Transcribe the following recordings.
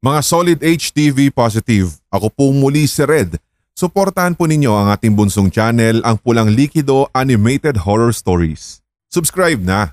Mga solid HTV positive, ako po muli si Red. Suportahan po ninyo ang ating bunsong channel, ang Pulang Likido Animated Horror Stories. Subscribe na!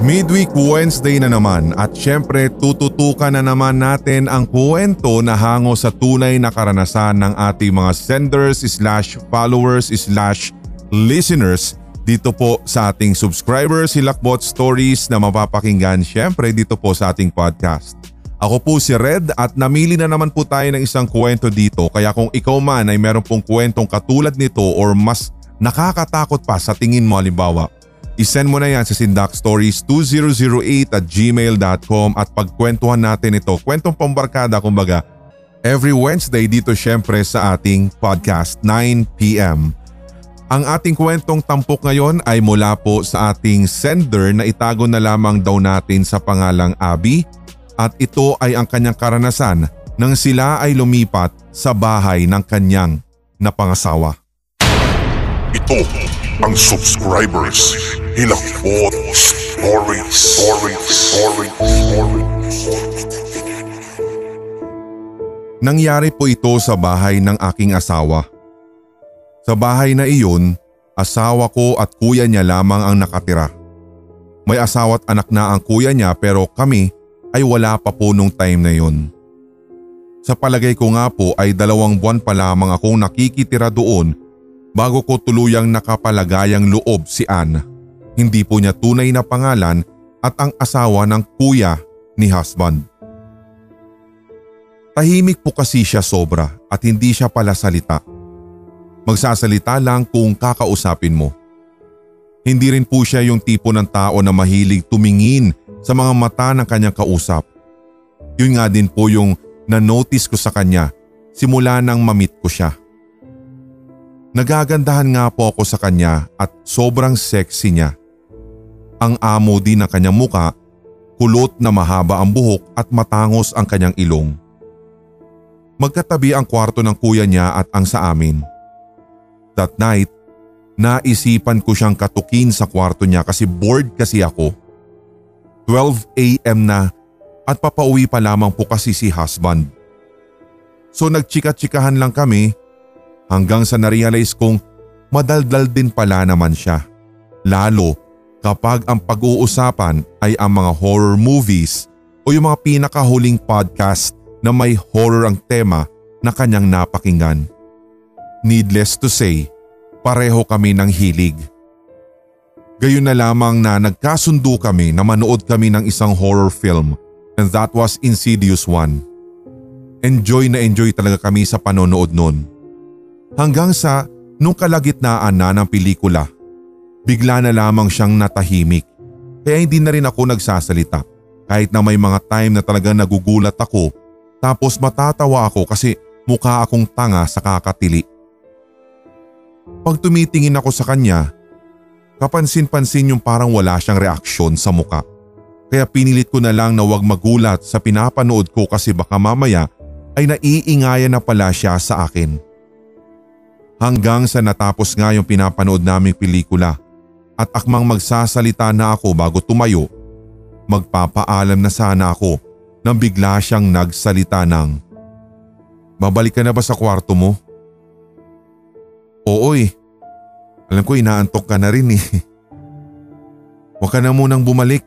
Midweek Wednesday na naman at syempre tututukan na naman natin ang kwento na hango sa tunay na karanasan ng ating mga senders slash followers slash listeners dito po sa ating subscribers Hilakbot Stories na mapapakinggan syempre dito po sa ating podcast. Ako po si Red at namili na naman po tayo ng isang kwento dito kaya kung ikaw man ay meron pong kwentong katulad nito or mas nakakatakot pa sa tingin mo halimbawa, isend mo na yan sa sindakstories2008 at gmail.com at pagkwentuhan natin ito, kwentong pambarkada kumbaga, every Wednesday dito syempre sa ating podcast 9pm. Ang ating kwentong tampok ngayon ay mula po sa ating sender na itago na lamang daw natin sa pangalang Abby at ito ay ang kanyang karanasan nang sila ay lumipat sa bahay ng kanyang napangasawa. Ito ang subscribers Hilakbot Stories Stories Stories Stories Nangyari po ito sa bahay ng aking asawa. Sa bahay na iyon, asawa ko at kuya niya lamang ang nakatira. May asawa at anak na ang kuya niya pero kami ay wala pa po nung time na yun. Sa palagay ko nga po ay dalawang buwan pa lamang akong nakikitira doon bago ko tuluyang nakapalagayang loob si Anne. Hindi po niya tunay na pangalan at ang asawa ng kuya ni husband. Tahimik po kasi siya sobra at hindi siya pala salita. Magsasalita lang kung kakausapin mo. Hindi rin po siya yung tipo ng tao na mahilig tumingin sa mga mata ng kanyang kausap. Yun nga din po yung na-notice ko sa kanya simula nang mamit ko siya. Nagagandahan nga po ako sa kanya at sobrang sexy niya. Ang amo din ng kanyang muka, kulot na mahaba ang buhok at matangos ang kanyang ilong. Magkatabi ang kwarto ng kuya niya at ang sa amin. That night, naisipan ko siyang katukin sa kwarto niya kasi bored kasi ako. 12 a.m. na at papauwi pa lamang po kasi si husband. So nagchika-chikahan lang kami hanggang sa narealize kong madaldal din pala naman siya. Lalo kapag ang pag-uusapan ay ang mga horror movies o yung mga pinakahuling podcast na may horror ang tema na kanyang napakinggan. Needless to say, pareho kami ng hilig. Gayon na lamang na nagkasundo kami na manood kami ng isang horror film and that was Insidious 1. Enjoy na enjoy talaga kami sa panonood nun. Hanggang sa nung kalagitnaan na ng pelikula, bigla na lamang siyang natahimik kaya hindi na rin ako nagsasalita kahit na may mga time na talaga nagugulat ako tapos matatawa ako kasi mukha akong tanga sa kakatili. Pag tumitingin ako sa kanya, kapansin-pansin yung parang wala siyang reaksyon sa muka. Kaya pinilit ko na lang na wag magulat sa pinapanood ko kasi baka mamaya ay naiingayan na pala siya sa akin. Hanggang sa natapos nga yung pinapanood naming pelikula at akmang magsasalita na ako bago tumayo, magpapaalam na sana ako nang bigla siyang nagsalita ng Babalik ka na ba sa kwarto mo? Oo eh. Alam ko inaantok ka na rin eh. Huwag ka na munang bumalik.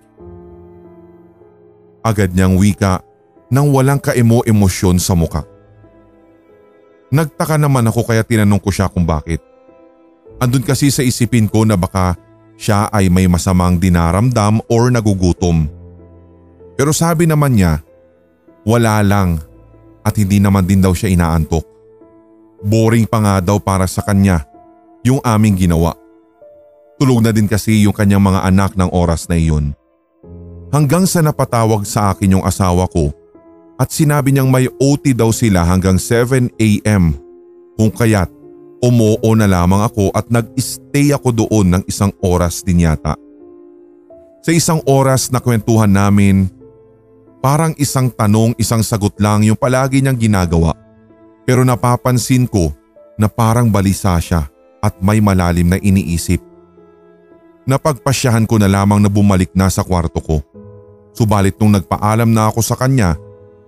Agad niyang wika nang walang kaemo-emosyon sa muka. Nagtaka naman ako kaya tinanong ko siya kung bakit. Andun kasi sa isipin ko na baka siya ay may masamang dinaramdam or nagugutom. Pero sabi naman niya, wala lang at hindi naman din daw siya inaantok. Boring pa nga daw para sa kanya yung aming ginawa. Tulog na din kasi yung kanyang mga anak ng oras na iyon. Hanggang sa napatawag sa akin yung asawa ko at sinabi niyang may OT daw sila hanggang 7am kung kaya't umuo na lamang ako at nag-stay ako doon ng isang oras din yata. Sa isang oras na kwentuhan namin Parang isang tanong isang sagot lang yung palagi niyang ginagawa. Pero napapansin ko na parang balisa siya at may malalim na iniisip. Napagpasyahan ko na lamang na bumalik na sa kwarto ko. Subalit nung nagpaalam na ako sa kanya,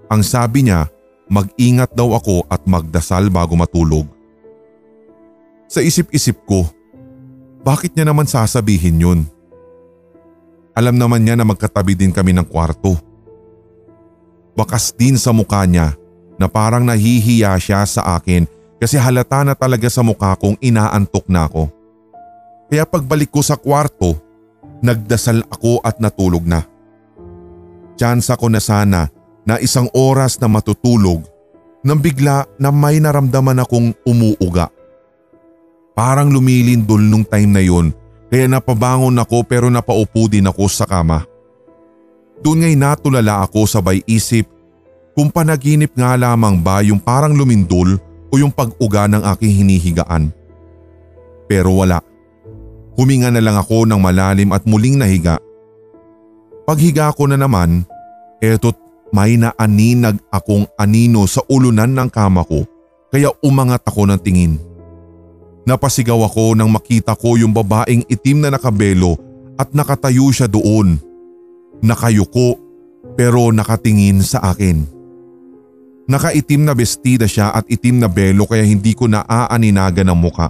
ang sabi niya mag-ingat daw ako at magdasal bago matulog. Sa isip-isip ko, bakit niya naman sasabihin yun? Alam naman niya na magkatabi din kami ng kwarto. Bakas din sa mukha niya na parang nahihiya siya sa akin kasi halata na talaga sa mukha kong inaantok na ako. Kaya pagbalik ko sa kwarto, nagdasal ako at natulog na. Tsansa ko na sana na isang oras na matutulog nang bigla na may naramdaman akong umuuga. Parang lumilindol nung time na yun kaya napabangon ako pero napaupo din ako sa kama. Doon ngay natulala ako sabay isip kung panaginip nga lamang ba yung parang lumindol o yung pag-uga ng aking hinihigaan. Pero wala. Huminga na lang ako ng malalim at muling nahiga Paghiga ko na naman, eto't may naaninag akong anino sa ulunan ng kama ko kaya umangat ako ng tingin. Napasigaw ako nang makita ko yung babaeng itim na nakabelo at nakatayo siya doon. Nakayuko pero nakatingin sa akin. Nakaitim na bestida siya at itim na belo kaya hindi ko naaaninagan ang muka.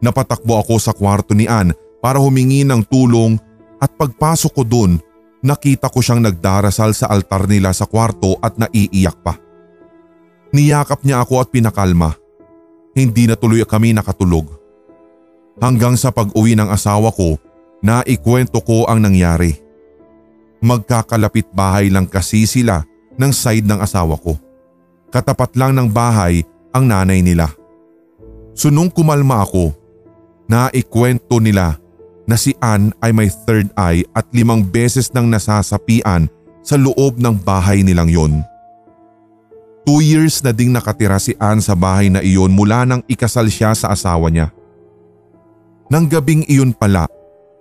Napatakbo ako sa kwarto ni Ann para humingi ng tulong at pagpasok ko doon nakita ko siyang nagdarasal sa altar nila sa kwarto at naiiyak pa. Niyakap niya ako at pinakalma. Hindi na tuloy kami nakatulog. Hanggang sa pag-uwi ng asawa ko, naikwento ko ang nangyari. Magkakalapit bahay lang kasi sila ng side ng asawa ko. Katapat lang ng bahay ang nanay nila. Sunong kumalma ako, naikwento nila na si Ann ay may third eye at limang beses nang nasasapian sa loob ng bahay nilang yon. Two years na ding nakatira si Ann sa bahay na iyon mula nang ikasal siya sa asawa niya. Nang gabing iyon pala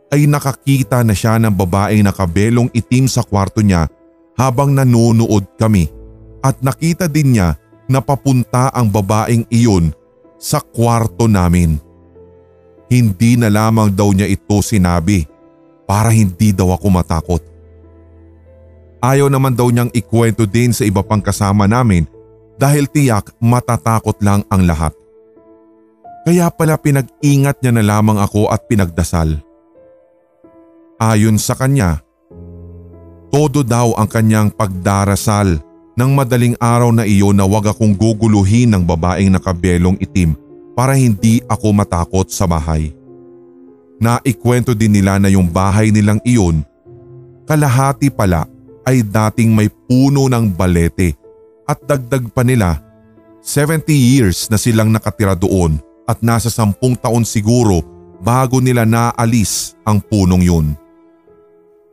ay nakakita na siya ng babaeng nakabelong itim sa kwarto niya habang nanonood kami at nakita din niya na papunta ang babaeng iyon sa kwarto namin. Hindi na lamang daw niya ito sinabi para hindi daw ako matakot. Ayaw naman daw niyang ikwento din sa iba pang kasama namin dahil tiyak matatakot lang ang lahat. Kaya pala pinag-ingat niya na lamang ako at pinagdasal. Ayon sa kanya, todo daw ang kanyang pagdarasal ng madaling araw na iyon na wag akong guguluhin ng babaeng nakabelong itim para hindi ako matakot sa bahay. Naikwento din nila na yung bahay nilang iyon, kalahati pala ay dating may puno ng balete at dagdag pa nila 70 years na silang nakatira doon at nasa sampung taon siguro bago nila naalis ang punong yun.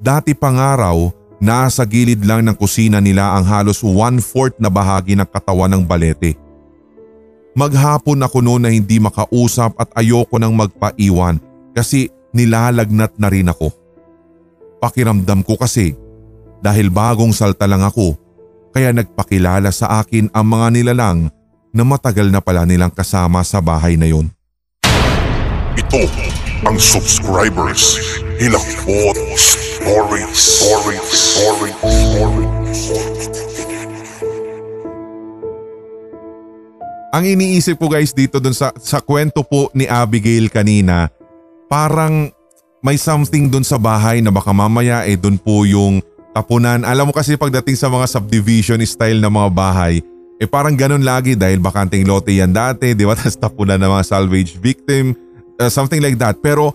Dati pang araw, nasa gilid lang ng kusina nila ang halos one-fourth na bahagi ng katawan ng balete Maghapon ako noon na hindi makausap at ayoko nang magpaiwan kasi nilalagnat na rin ako. Pakiramdam ko kasi dahil bagong salta lang ako kaya nagpakilala sa akin ang mga nilalang na matagal na pala nilang kasama sa bahay na yon. Ito ang subscribers Hilakbot Stories Stories Stories Stories Ang iniisip ko guys dito dun sa, sa kwento po ni Abigail kanina, parang may something dun sa bahay na baka mamaya eh dun po yung tapunan. Alam mo kasi pagdating sa mga subdivision style na mga bahay, eh parang ganun lagi dahil bakanting lote yan dati, di ba? Tapos tapunan ng mga salvage victim, uh, something like that. Pero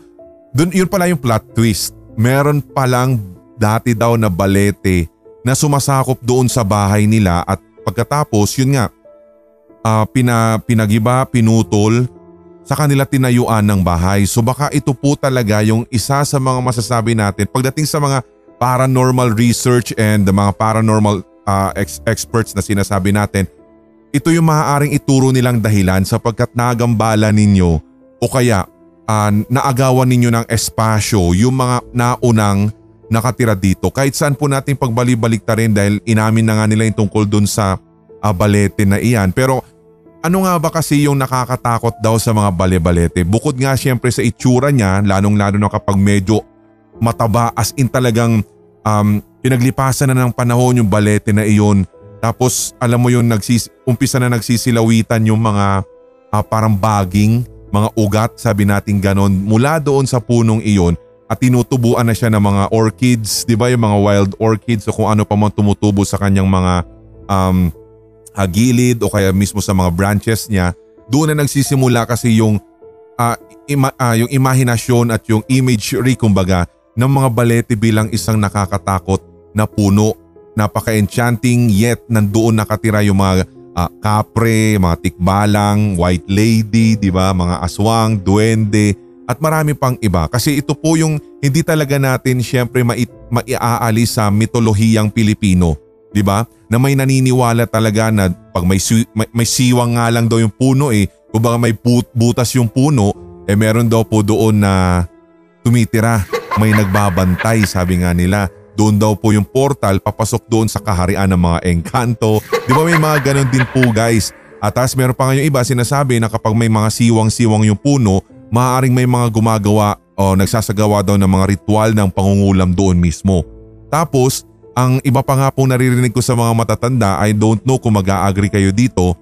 dun, yun pala yung plot twist. Meron palang dati daw na balete na sumasakop doon sa bahay nila at pagkatapos yun nga uh, pina, pinagiba, pinutol sa kanila tinayuan ng bahay. So baka ito po talaga yung isa sa mga masasabi natin pagdating sa mga paranormal research and the mga paranormal uh, ex- experts na sinasabi natin, ito yung maaaring ituro nilang dahilan sapagkat nagambala ninyo o kaya uh, naagawan ninyo ng espasyo yung mga naunang nakatira dito. Kahit saan po natin pagbalik-balik ta rin dahil inamin na nga nila yung tungkol dun sa uh, balete na iyan. Pero ano nga ba kasi yung nakakatakot daw sa mga bale-balete? Bukod nga siyempre sa itsura niya, lalong lalo na kapag medyo mataba as in talagang um, Pinaglipasan na ng panahon yung balete na iyon. Tapos alam mo yun, nagsis, umpisa na nagsisilawitan yung mga uh, parang baging, mga ugat, sabi natin ganon, mula doon sa punong iyon at tinutubuan na siya ng mga orchids, di ba yung mga wild orchids o kung ano pa man tumutubo sa kanyang mga um, gilid o kaya mismo sa mga branches niya. Doon na nagsisimula kasi yung, uh, ima, uh, yung imahinasyon at yung imagery kumbaga ng mga balete bilang isang nakakatakot na puno. Napaka-enchanting yet nandoon nakatira yung mga uh, kapre, mga tikbalang, white lady, di ba? Mga aswang, duwende at marami pang iba. Kasi ito po yung hindi talaga natin syempre mai- maiaalis sa mitolohiyang Pilipino. Di ba? Na may naniniwala talaga na pag may, si- may, may siwang nga lang daw yung puno eh, kung baka may put- butas yung puno, eh meron daw po doon na tumitira may nagbabantay sabi nga nila. Doon daw po yung portal papasok doon sa kaharian ng mga engkanto. Di ba may mga ganun din po guys. At as meron pa nga yung iba sinasabi na kapag may mga siwang-siwang yung puno, maaaring may mga gumagawa o nagsasagawa daw ng mga ritual ng pangungulam doon mismo. Tapos, ang iba pa nga pong naririnig ko sa mga matatanda, I don't know kung mag-a-agree kayo dito,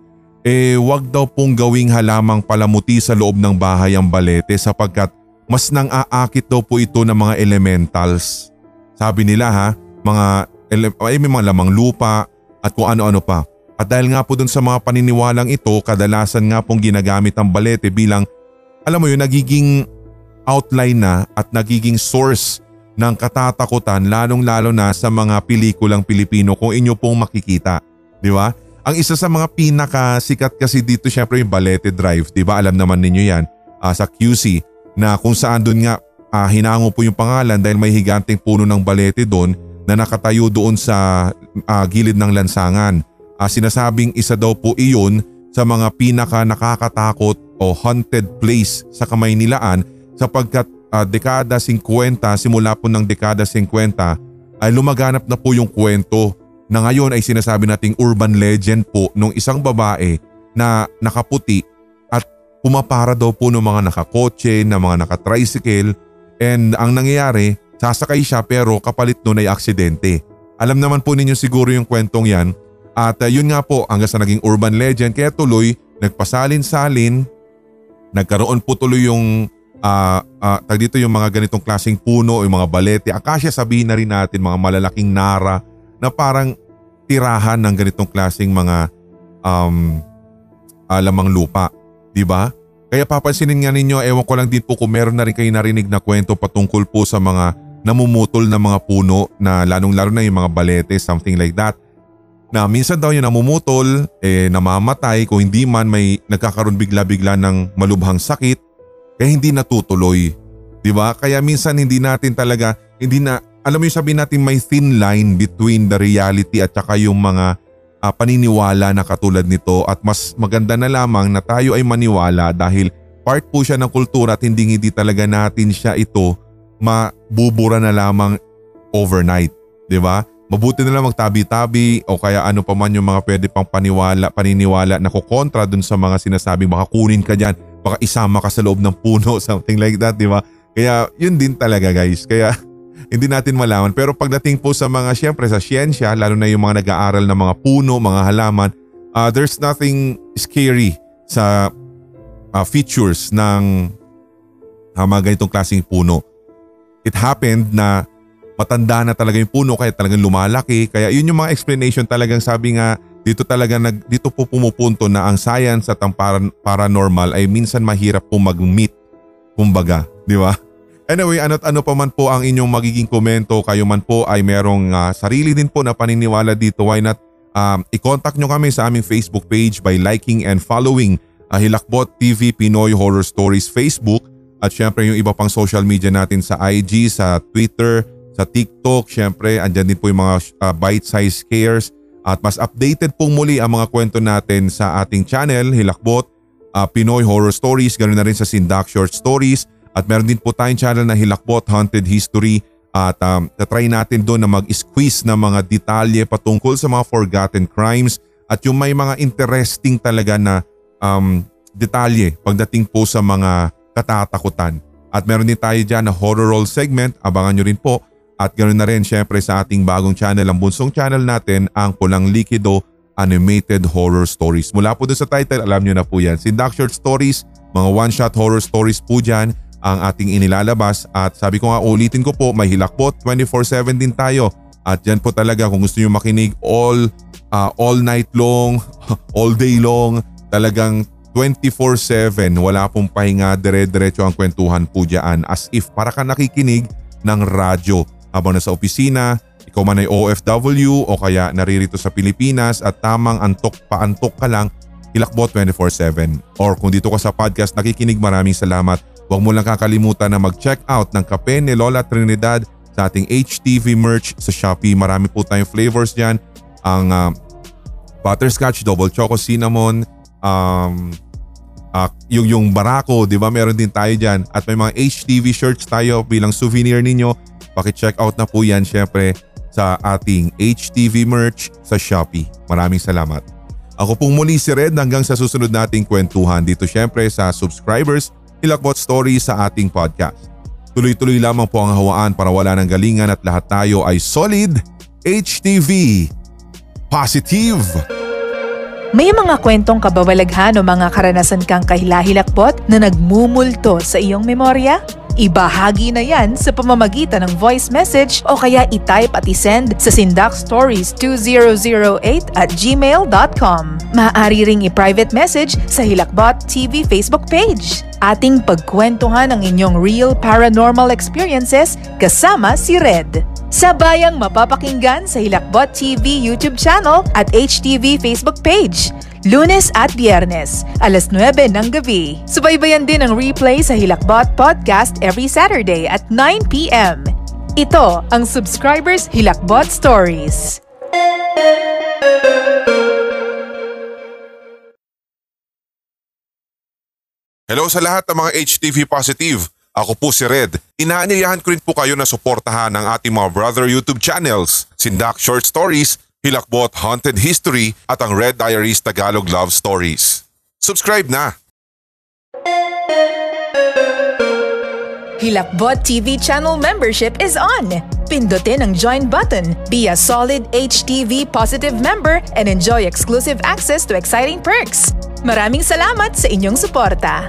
eh wag daw pong gawing halamang palamuti sa loob ng bahay ang balete sapagkat mas nang aakit daw po ito ng mga elementals. Sabi nila ha, mga ay may mga lamang lupa at kung ano-ano pa. At dahil nga po dun sa mga paniniwalang ito, kadalasan nga pong ginagamit ang balete bilang, alam mo yun, nagiging outline na at nagiging source ng katatakutan lalong lalo na sa mga pelikulang Pilipino kung inyo pong makikita. Di ba? Ang isa sa mga pinakasikat kasi dito syempre yung Balete Drive, di ba? Alam naman ninyo yan uh, sa QC na kung saan doon nga uh, hinango po yung pangalan dahil may higanting puno ng balete doon na nakatayo doon sa uh, gilid ng lansangan. Uh, sinasabing isa daw po iyon sa mga pinaka nakakatakot o haunted place sa Kamaynilaan sapagkat uh, dekada 50 simula po ng dekada 50 ay lumaganap na po yung kwento na ngayon ay sinasabi nating urban legend po nung isang babae na nakaputi pumapara daw po ng mga nakakotse, ng mga nakatricycle and ang nangyayari, sasakay siya pero kapalit nun ay aksidente. Alam naman po ninyo siguro yung kwentong yan at uh, yun nga po hanggang sa naging urban legend kaya tuloy nagpasalin-salin, nagkaroon po tuloy yung uh, uh, tag dito yung mga ganitong klaseng puno, yung mga balete, akasya sabihin na rin natin mga malalaking nara na parang tirahan ng ganitong klaseng mga um, uh, lamang lupa. ba? Kaya papansinin nga ninyo, ewan ko lang din po kung meron na rin kayo narinig na kwento patungkol po sa mga namumutol na mga puno na lalong lalo na yung mga balete, something like that. Na minsan daw yung namumutol, eh namamatay kung hindi man may nagkakaroon bigla-bigla ng malubhang sakit, kaya hindi natutuloy. ba? Diba? Kaya minsan hindi natin talaga, hindi na, alam mo yung sabihin natin may thin line between the reality at saka yung mga uh, paniniwala na katulad nito at mas maganda na lamang na tayo ay maniwala dahil part po siya ng kultura at hindi hindi talaga natin siya ito mabubura na lamang overnight. ba? Diba? Mabuti na lang magtabi-tabi o kaya ano pa man yung mga pwede pang paniwala, paniniwala na kukontra dun sa mga sinasabing baka kunin ka dyan, baka isama ka sa loob ng puno, something like that, di ba? Kaya yun din talaga guys. Kaya hindi natin malaman. Pero pagdating po sa mga siyempre sa siyensya, lalo na yung mga nag-aaral ng mga puno, mga halaman, uh, there's nothing scary sa uh, features ng uh, mga ganitong klaseng puno. It happened na matanda na talaga yung puno kaya talagang lumalaki. Kaya yun yung mga explanation talagang sabi nga dito talaga nag, dito po pumupunto na ang science at ang paranormal ay minsan mahirap po mag-meet kumbaga, di ba? Anyway, ano't ano pa man po ang inyong magiging komento, kayo man po ay merong uh, sarili din po na paniniwala dito, why not? Um, i-contact nyo kami sa aming Facebook page by liking and following uh, Hilakbot TV Pinoy Horror Stories Facebook. At syempre yung iba pang social media natin sa IG, sa Twitter, sa TikTok, syempre andyan din po yung mga uh, bite-sized scares. At mas updated pong muli ang mga kwento natin sa ating channel Hilakbot uh, Pinoy Horror Stories, ganoon na rin sa Sindak Short Stories at meron din po tayong channel na Hilakbot Haunted History at um, try natin doon na mag-squeeze ng mga detalye patungkol sa mga forgotten crimes at yung may mga interesting talaga na um, detalye pagdating po sa mga katatakutan. At meron din tayo dyan na horror roll segment, abangan nyo rin po At ganoon na rin syempre sa ating bagong channel, ang bunsong channel natin, ang Pulang Likido Animated Horror Stories. Mula po doon sa title, alam nyo na po yan. Short Stories, mga one-shot horror stories po dyan ang ating inilalabas. At sabi ko nga ulitin ko po, may hilakbot, 24-7 din tayo. At yan po talaga kung gusto nyo makinig all, uh, all night long, all day long, talagang 24-7, wala pong pahinga, dire-diretso ang kwentuhan po dyan as if para ka nakikinig ng radyo habang nasa opisina, ikaw man ay OFW o kaya naririto sa Pilipinas at tamang antok paantok ka lang, hilakbot 24-7. Or kung dito ka sa podcast nakikinig maraming salamat. Huwag mo lang kakalimutan na mag-check out ng kape ni Lola Trinidad sa ating HTV merch sa Shopee. Marami po tayong flavors dyan. Ang uh, butterscotch, double choco cinnamon, um, uh, yung, yung barako, di ba meron din tayo dyan. At may mga HTV shirts tayo bilang souvenir ninyo. Paki-check out na po yan syempre sa ating HTV merch sa Shopee. Maraming salamat. Ako pong muli si Red hanggang sa susunod nating kwentuhan dito syempre sa subscribers Hilakbot Stories sa ating podcast. Tuloy-tuloy lamang po ang hawaan para wala ng galingan at lahat tayo ay solid HTV. Positive! May mga kwentong kabawalaghan o mga karanasan kang kahilahilakbot na nagmumulto sa iyong memorya? Ibahagi na yan sa pamamagitan ng voice message o kaya itype at isend sa sindakstories2008 at gmail.com. Maaari ring i-private message sa Hilakbot TV Facebook page. Ating pagkwentuhan ang inyong real paranormal experiences kasama si Red. Sabayang mapapakinggan sa Hilakbot TV YouTube channel at HTV Facebook page. Lunes at Biyernes, alas 9 ng gabi. Subaybayan din ang replay sa Hilakbot Podcast every Saturday at 9pm. Ito ang Subscribers Hilakbot Stories. Hello sa lahat ng mga HTV Positive. Ako po si Red. Inaanyayahan ko rin po kayo na suportahan ang ating mga brother YouTube channels, Sindak Short Stories Hilakbot Haunted History at ang Red Diaries Tagalog Love Stories. Subscribe na! Hilakbot TV channel membership is on! Pindutin ang join button, be a solid HTV positive member and enjoy exclusive access to exciting perks. Maraming salamat sa inyong suporta!